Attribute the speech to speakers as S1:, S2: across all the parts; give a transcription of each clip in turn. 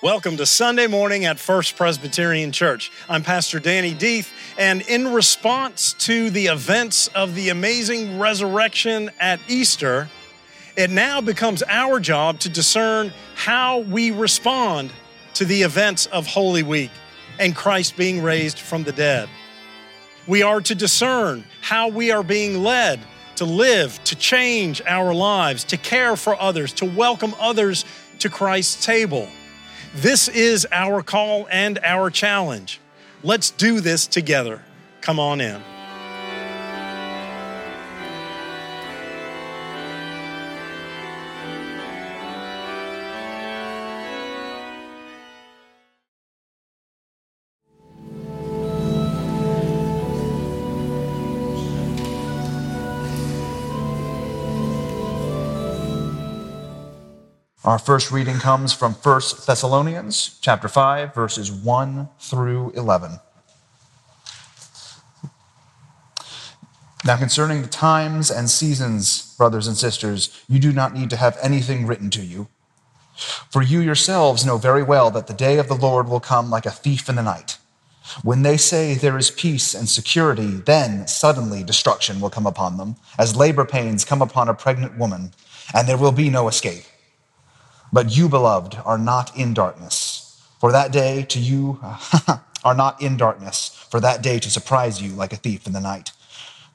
S1: Welcome to Sunday morning at First Presbyterian Church. I'm Pastor Danny Deeth, and in response to the events of the amazing resurrection at Easter, it now becomes our job to discern how we respond to the events of Holy Week and Christ being raised from the dead. We are to discern how we are being led to live, to change our lives, to care for others, to welcome others to Christ's table. This is our call and our challenge. Let's do this together. Come on in.
S2: Our first reading comes from 1 Thessalonians chapter 5 verses 1 through 11. Now concerning the times and seasons, brothers and sisters, you do not need to have anything written to you. For you yourselves know very well that the day of the Lord will come like a thief in the night. When they say there is peace and security, then suddenly destruction will come upon them, as labor pains come upon a pregnant woman, and there will be no escape. But you, beloved, are not in darkness, for that day to you are not in darkness, for that day to surprise you like a thief in the night.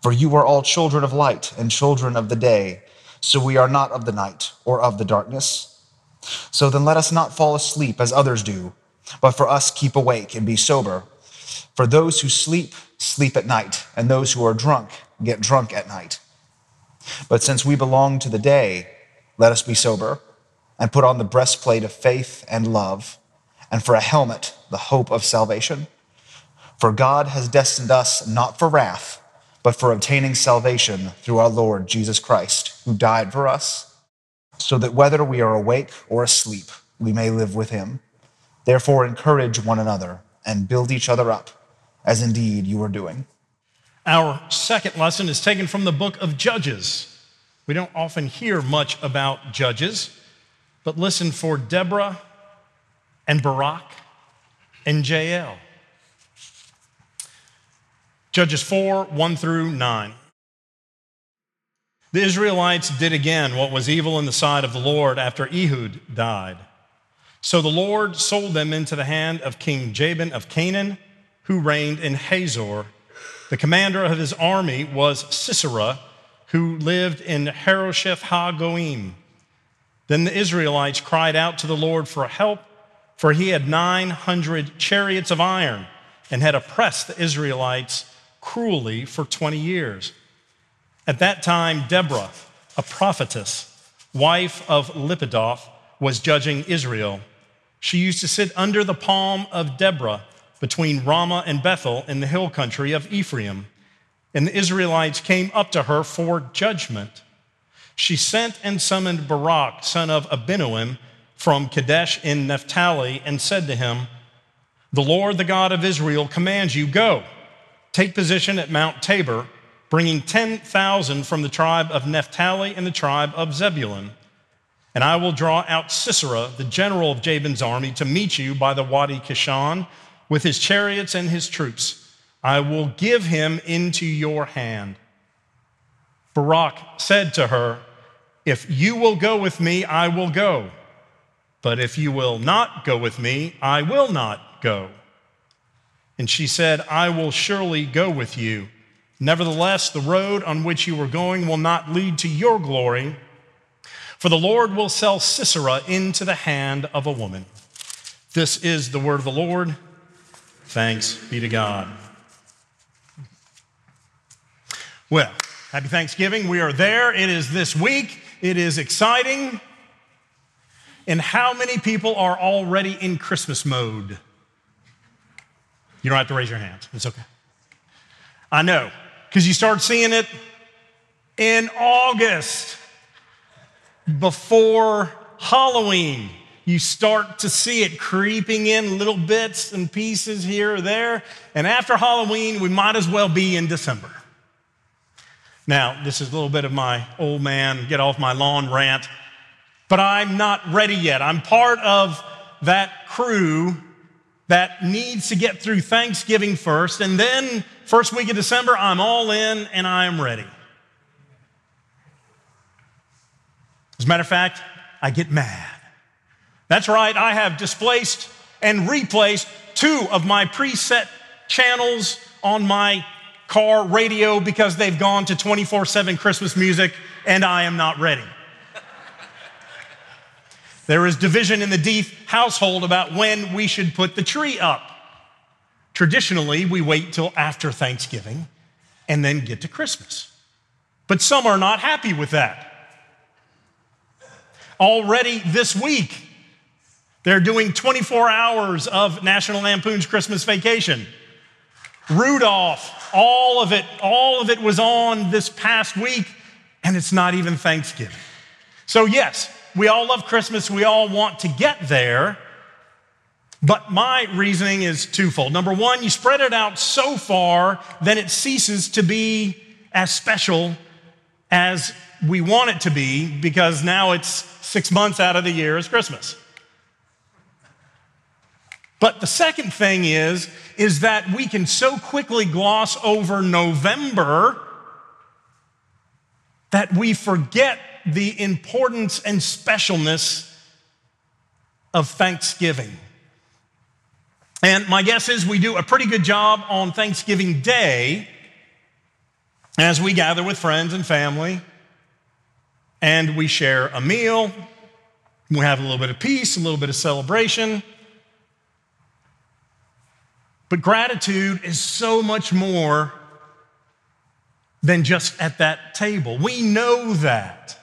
S2: For you are all children of light and children of the day, so we are not of the night or of the darkness. So then let us not fall asleep as others do, but for us keep awake and be sober. For those who sleep, sleep at night, and those who are drunk, get drunk at night. But since we belong to the day, let us be sober and put on the breastplate of faith and love, and for a helmet, the hope of salvation. For God has destined us not for wrath, but for obtaining salvation through our Lord Jesus Christ, who died for us, so that whether we are awake or asleep, we may live with him. Therefore, encourage one another and build each other up, as indeed you are doing.
S1: Our second lesson is taken from the book of Judges. We don't often hear much about Judges. But listen for Deborah and Barak and Jael. Judges 4 1 through 9. The Israelites did again what was evil in the sight of the Lord after Ehud died. So the Lord sold them into the hand of King Jabin of Canaan, who reigned in Hazor. The commander of his army was Sisera, who lived in Harosheth HaGoim. Then the Israelites cried out to the Lord for help, for he had 900 chariots of iron and had oppressed the Israelites cruelly for 20 years. At that time, Deborah, a prophetess, wife of Lapidoth, was judging Israel. She used to sit under the palm of Deborah between Ramah and Bethel in the hill country of Ephraim. And the Israelites came up to her for judgment. She sent and summoned Barak, son of Abinoam, from Kadesh in Naphtali, and said to him, The Lord, the God of Israel, commands you, Go, take position at Mount Tabor, bringing 10,000 from the tribe of Naphtali and the tribe of Zebulun. And I will draw out Sisera, the general of Jabin's army, to meet you by the Wadi Kishon with his chariots and his troops. I will give him into your hand. Barak said to her, If you will go with me, I will go. But if you will not go with me, I will not go. And she said, I will surely go with you. Nevertheless, the road on which you are going will not lead to your glory, for the Lord will sell Sisera into the hand of a woman. This is the word of the Lord. Thanks be to God. Well, Happy Thanksgiving. We are there. It is this week. It is exciting. And how many people are already in Christmas mode? You don't have to raise your hands. It's okay. I know, because you start seeing it in August before Halloween. You start to see it creeping in little bits and pieces here or there. And after Halloween, we might as well be in December. Now, this is a little bit of my old man, get off my lawn rant, but I'm not ready yet. I'm part of that crew that needs to get through Thanksgiving first, and then first week of December, I'm all in and I am ready. As a matter of fact, I get mad. That's right, I have displaced and replaced two of my preset channels on my car radio because they've gone to 24 7 Christmas music and I am not ready. There is division in the Deef household about when we should put the tree up. Traditionally, we wait till after Thanksgiving and then get to Christmas. But some are not happy with that. Already this week, they're doing 24 hours of National Lampoon's Christmas Vacation. Rudolph, all of it, all of it was on this past week, and it's not even Thanksgiving. So, yes, we all love Christmas, we all want to get there. But my reasoning is twofold. Number one, you spread it out so far, then it ceases to be as special as we want it to be because now it's six months out of the year is Christmas. But the second thing is, is that we can so quickly gloss over November that we forget the importance and specialness of Thanksgiving. And my guess is we do a pretty good job on Thanksgiving Day as we gather with friends and family and we share a meal. We have a little bit of peace, a little bit of celebration. But gratitude is so much more than just at that table. We know that.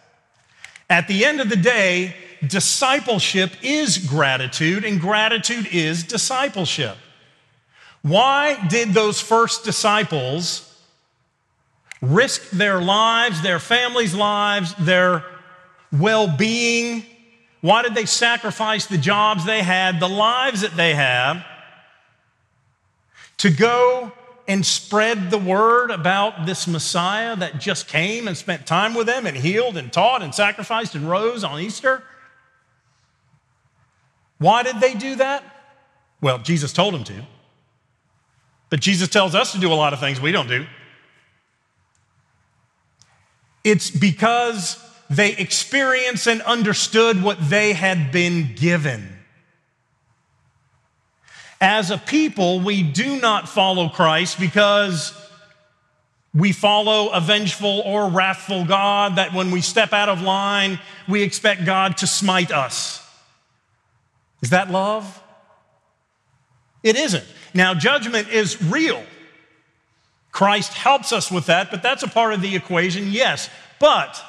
S1: At the end of the day, discipleship is gratitude, and gratitude is discipleship. Why did those first disciples risk their lives, their families' lives, their well being? Why did they sacrifice the jobs they had, the lives that they have? To go and spread the word about this Messiah that just came and spent time with them and healed and taught and sacrificed and rose on Easter? Why did they do that? Well, Jesus told them to. But Jesus tells us to do a lot of things we don't do. It's because they experienced and understood what they had been given. As a people, we do not follow Christ because we follow a vengeful or wrathful God that when we step out of line, we expect God to smite us. Is that love? It isn't. Now, judgment is real. Christ helps us with that, but that's a part of the equation, yes. But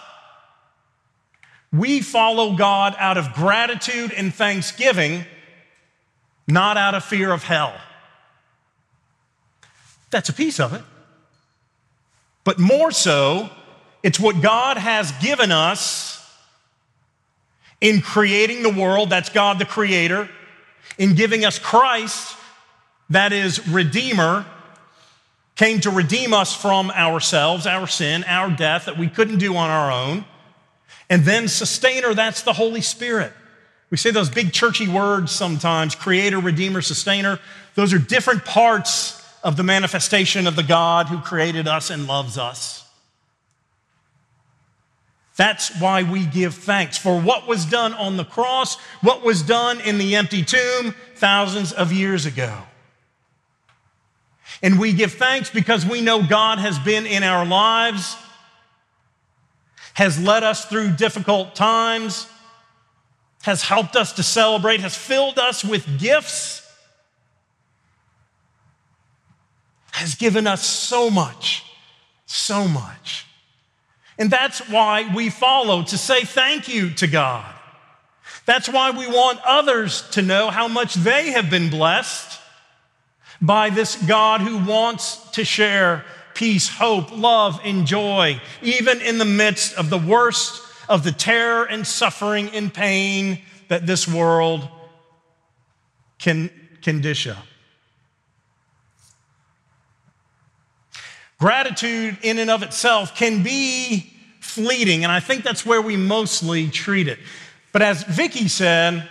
S1: we follow God out of gratitude and thanksgiving not out of fear of hell. That's a piece of it. But more so, it's what God has given us in creating the world, that's God the Creator, in giving us Christ, that is Redeemer, came to redeem us from ourselves, our sin, our death that we couldn't do on our own. And then Sustainer, that's the Holy Spirit. We say those big churchy words sometimes creator, redeemer, sustainer. Those are different parts of the manifestation of the God who created us and loves us. That's why we give thanks for what was done on the cross, what was done in the empty tomb thousands of years ago. And we give thanks because we know God has been in our lives, has led us through difficult times, has helped us to celebrate, has filled us with gifts, has given us so much, so much. And that's why we follow to say thank you to God. That's why we want others to know how much they have been blessed by this God who wants to share peace, hope, love, and joy, even in the midst of the worst of the terror and suffering and pain that this world can, can dish up. Gratitude, in and of itself, can be fleeting, and I think that's where we mostly treat it. But as Vicky said,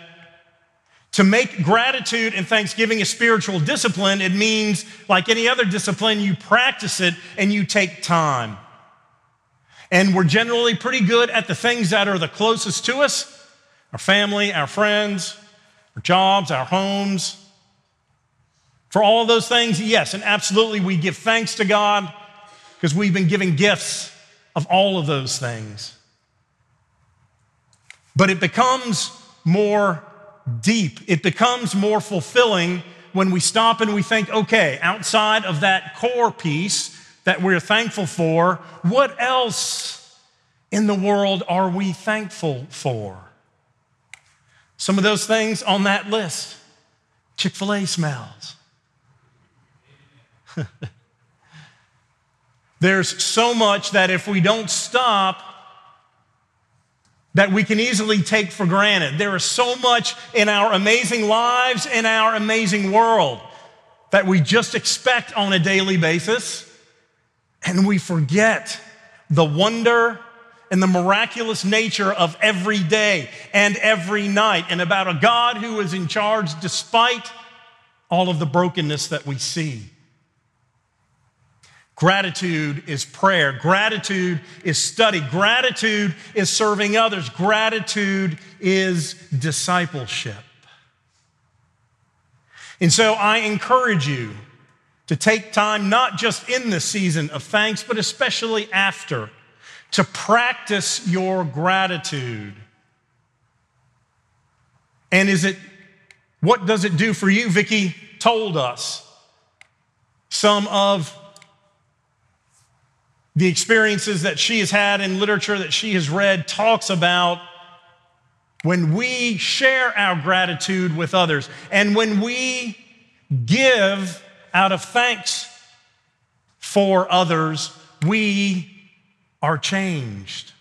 S1: To make gratitude and thanksgiving a spiritual discipline, it means, like any other discipline, you practice it and you take time. And we're generally pretty good at the things that are the closest to us our family, our friends, our jobs, our homes. For all of those things, yes, and absolutely we give thanks to God because we've been given gifts of all of those things. But it becomes more deep, it becomes more fulfilling when we stop and we think, okay, outside of that core piece that we're thankful for, what else in the world are we thankful for? Some of those things on that list Chick fil A smells. There's so much that if we don't stop, that we can easily take for granted. There is so much in our amazing lives, in our amazing world, that we just expect on a daily basis, and we forget the wonder and the miraculous nature of every day and every night, and about a God who is in charge despite all of the brokenness that we see. Gratitude is prayer. Gratitude is study. Gratitude is serving others. Gratitude is discipleship. And so I encourage you to take time, not just in the season of thanks, but especially after, to practice your gratitude. And is it, what does it do for you? Vicki told us some of the experiences that she has had in literature that she has read talks about when we share our gratitude with others and when we give out of thanks for others, we are changed.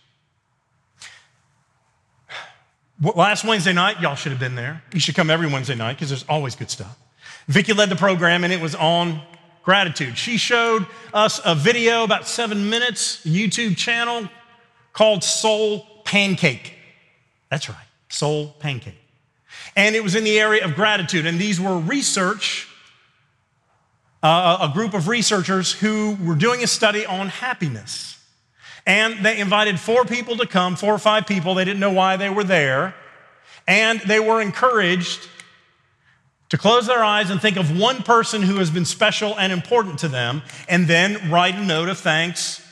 S1: Last Wednesday night, y'all should have been there. You should come every Wednesday night because there's always good stuff. Vicki led the program and it was on gratitude. She showed us a video, about seven minutes, YouTube channel called Soul Pancake. That's right, Soul Pancake. And it was in the area of gratitude. And these were research, uh, a group of researchers who were doing a study on happiness. And they invited four people to come, four or five people. They didn't know why they were there. And they were encouraged to close their eyes and think of one person who has been special and important to them, and then write a note of thanks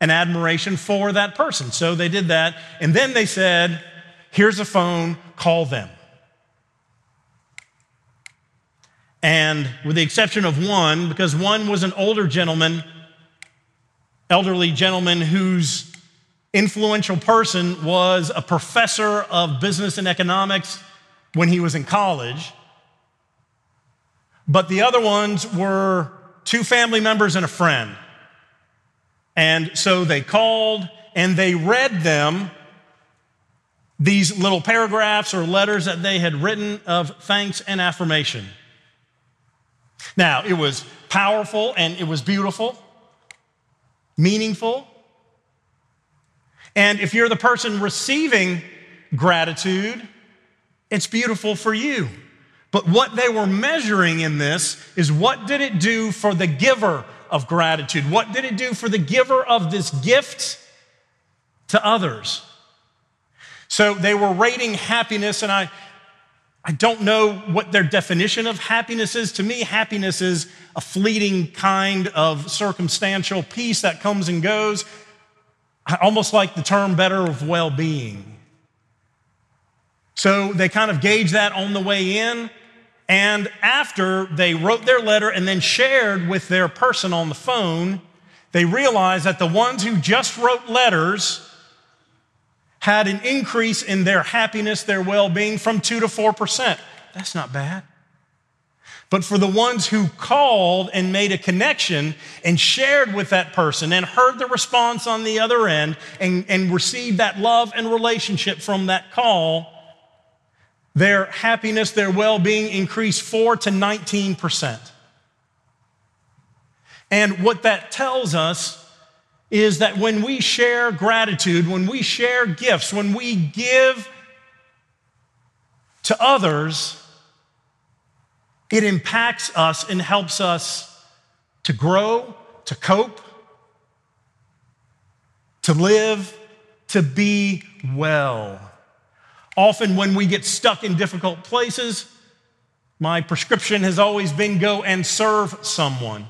S1: and admiration for that person. So they did that, and then they said, Here's a phone, call them. And with the exception of one, because one was an older gentleman, elderly gentleman whose influential person was a professor of business and economics when he was in college. But the other ones were two family members and a friend. And so they called and they read them these little paragraphs or letters that they had written of thanks and affirmation. Now, it was powerful and it was beautiful, meaningful. And if you're the person receiving gratitude, it's beautiful for you. But what they were measuring in this is what did it do for the giver of gratitude? What did it do for the giver of this gift to others? So they were rating happiness, and I, I don't know what their definition of happiness is. To me, happiness is a fleeting kind of circumstantial peace that comes and goes. I almost like the term better of well being. So they kind of gauge that on the way in. And after they wrote their letter and then shared with their person on the phone, they realized that the ones who just wrote letters had an increase in their happiness, their well being from 2 to 4%. That's not bad. But for the ones who called and made a connection and shared with that person and heard the response on the other end and, and received that love and relationship from that call, their happiness, their well being increased 4 to 19%. And what that tells us is that when we share gratitude, when we share gifts, when we give to others, It impacts us and helps us to grow, to cope, to live, to be well. Often, when we get stuck in difficult places, my prescription has always been go and serve someone.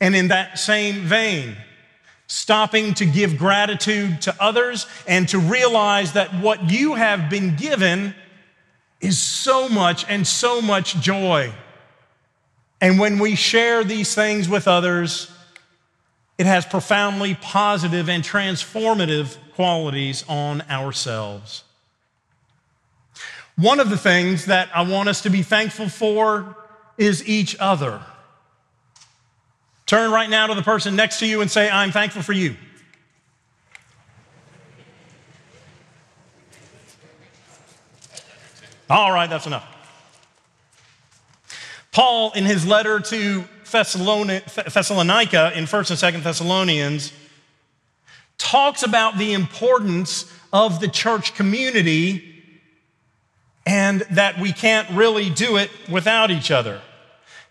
S1: And in that same vein, stopping to give gratitude to others and to realize that what you have been given is so much and so much joy. And when we share these things with others, it has profoundly positive and transformative qualities on ourselves. One of the things that I want us to be thankful for is each other. Turn right now to the person next to you and say, I'm thankful for you. All right, that's enough. Paul, in his letter to Thessalonica in 1st and 2nd Thessalonians, talks about the importance of the church community and that we can't really do it without each other.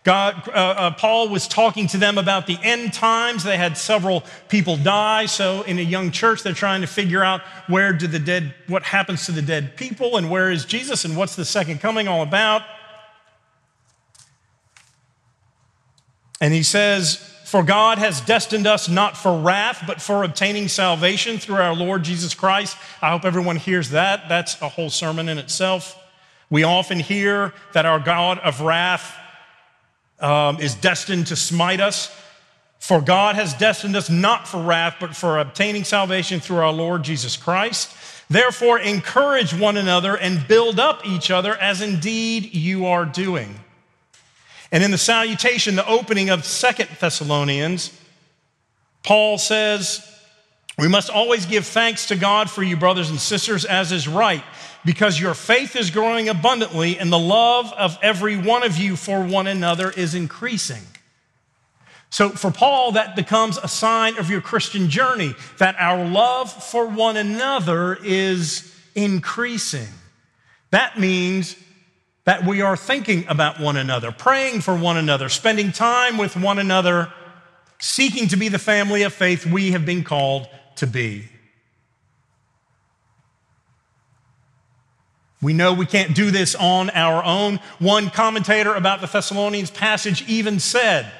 S1: God, uh, uh, Paul was talking to them about the end times. They had several people die. So in a young church, they're trying to figure out where do the dead, what happens to the dead people and where is Jesus and what's the second coming all about. And he says, For God has destined us not for wrath, but for obtaining salvation through our Lord Jesus Christ. I hope everyone hears that. That's a whole sermon in itself. We often hear that our God of wrath um, is destined to smite us. For God has destined us not for wrath, but for obtaining salvation through our Lord Jesus Christ. Therefore, encourage one another and build up each other as indeed you are doing. And in the salutation, the opening of Second Thessalonians, Paul says, We must always give thanks to God for you, brothers and sisters, as is right because your faith is growing abundantly and the love of every one of you for one another is increasing. So, for Paul, that becomes a sign of your Christian journey that our love for one another is increasing. That means that we are thinking about one another, praying for one another, spending time with one another, seeking to be the family of faith we have been called to be. We know we can't do this on our own. One commentator about the Thessalonians passage even said,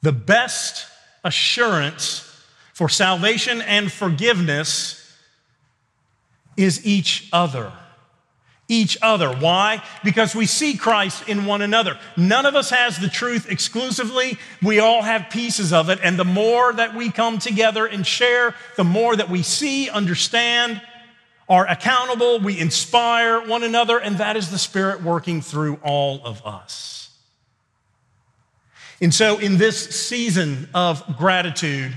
S1: The best assurance for salvation and forgiveness is each other. Each other. Why? Because we see Christ in one another. None of us has the truth exclusively. We all have pieces of it. And the more that we come together and share, the more that we see, understand, are accountable, we inspire one another, and that is the Spirit working through all of us. And so, in this season of gratitude,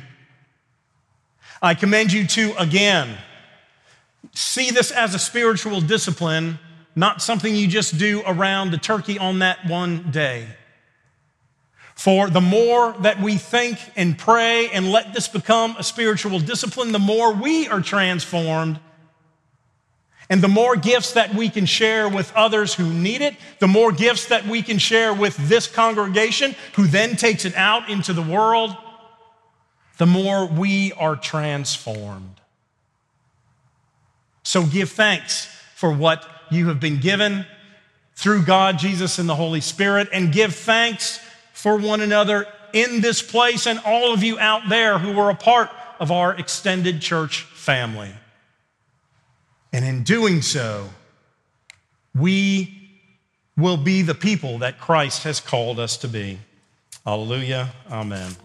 S1: I commend you to again see this as a spiritual discipline, not something you just do around the turkey on that one day. For the more that we think and pray and let this become a spiritual discipline, the more we are transformed and the more gifts that we can share with others who need it, the more gifts that we can share with this congregation, who then takes it out into the world, the more we are transformed. So give thanks for what you have been given through God, Jesus, and the Holy Spirit, and give thanks for one another in this place and all of you out there who are a part of our extended church family. And in doing so, we will be the people that Christ has called us to be. Hallelujah. Amen.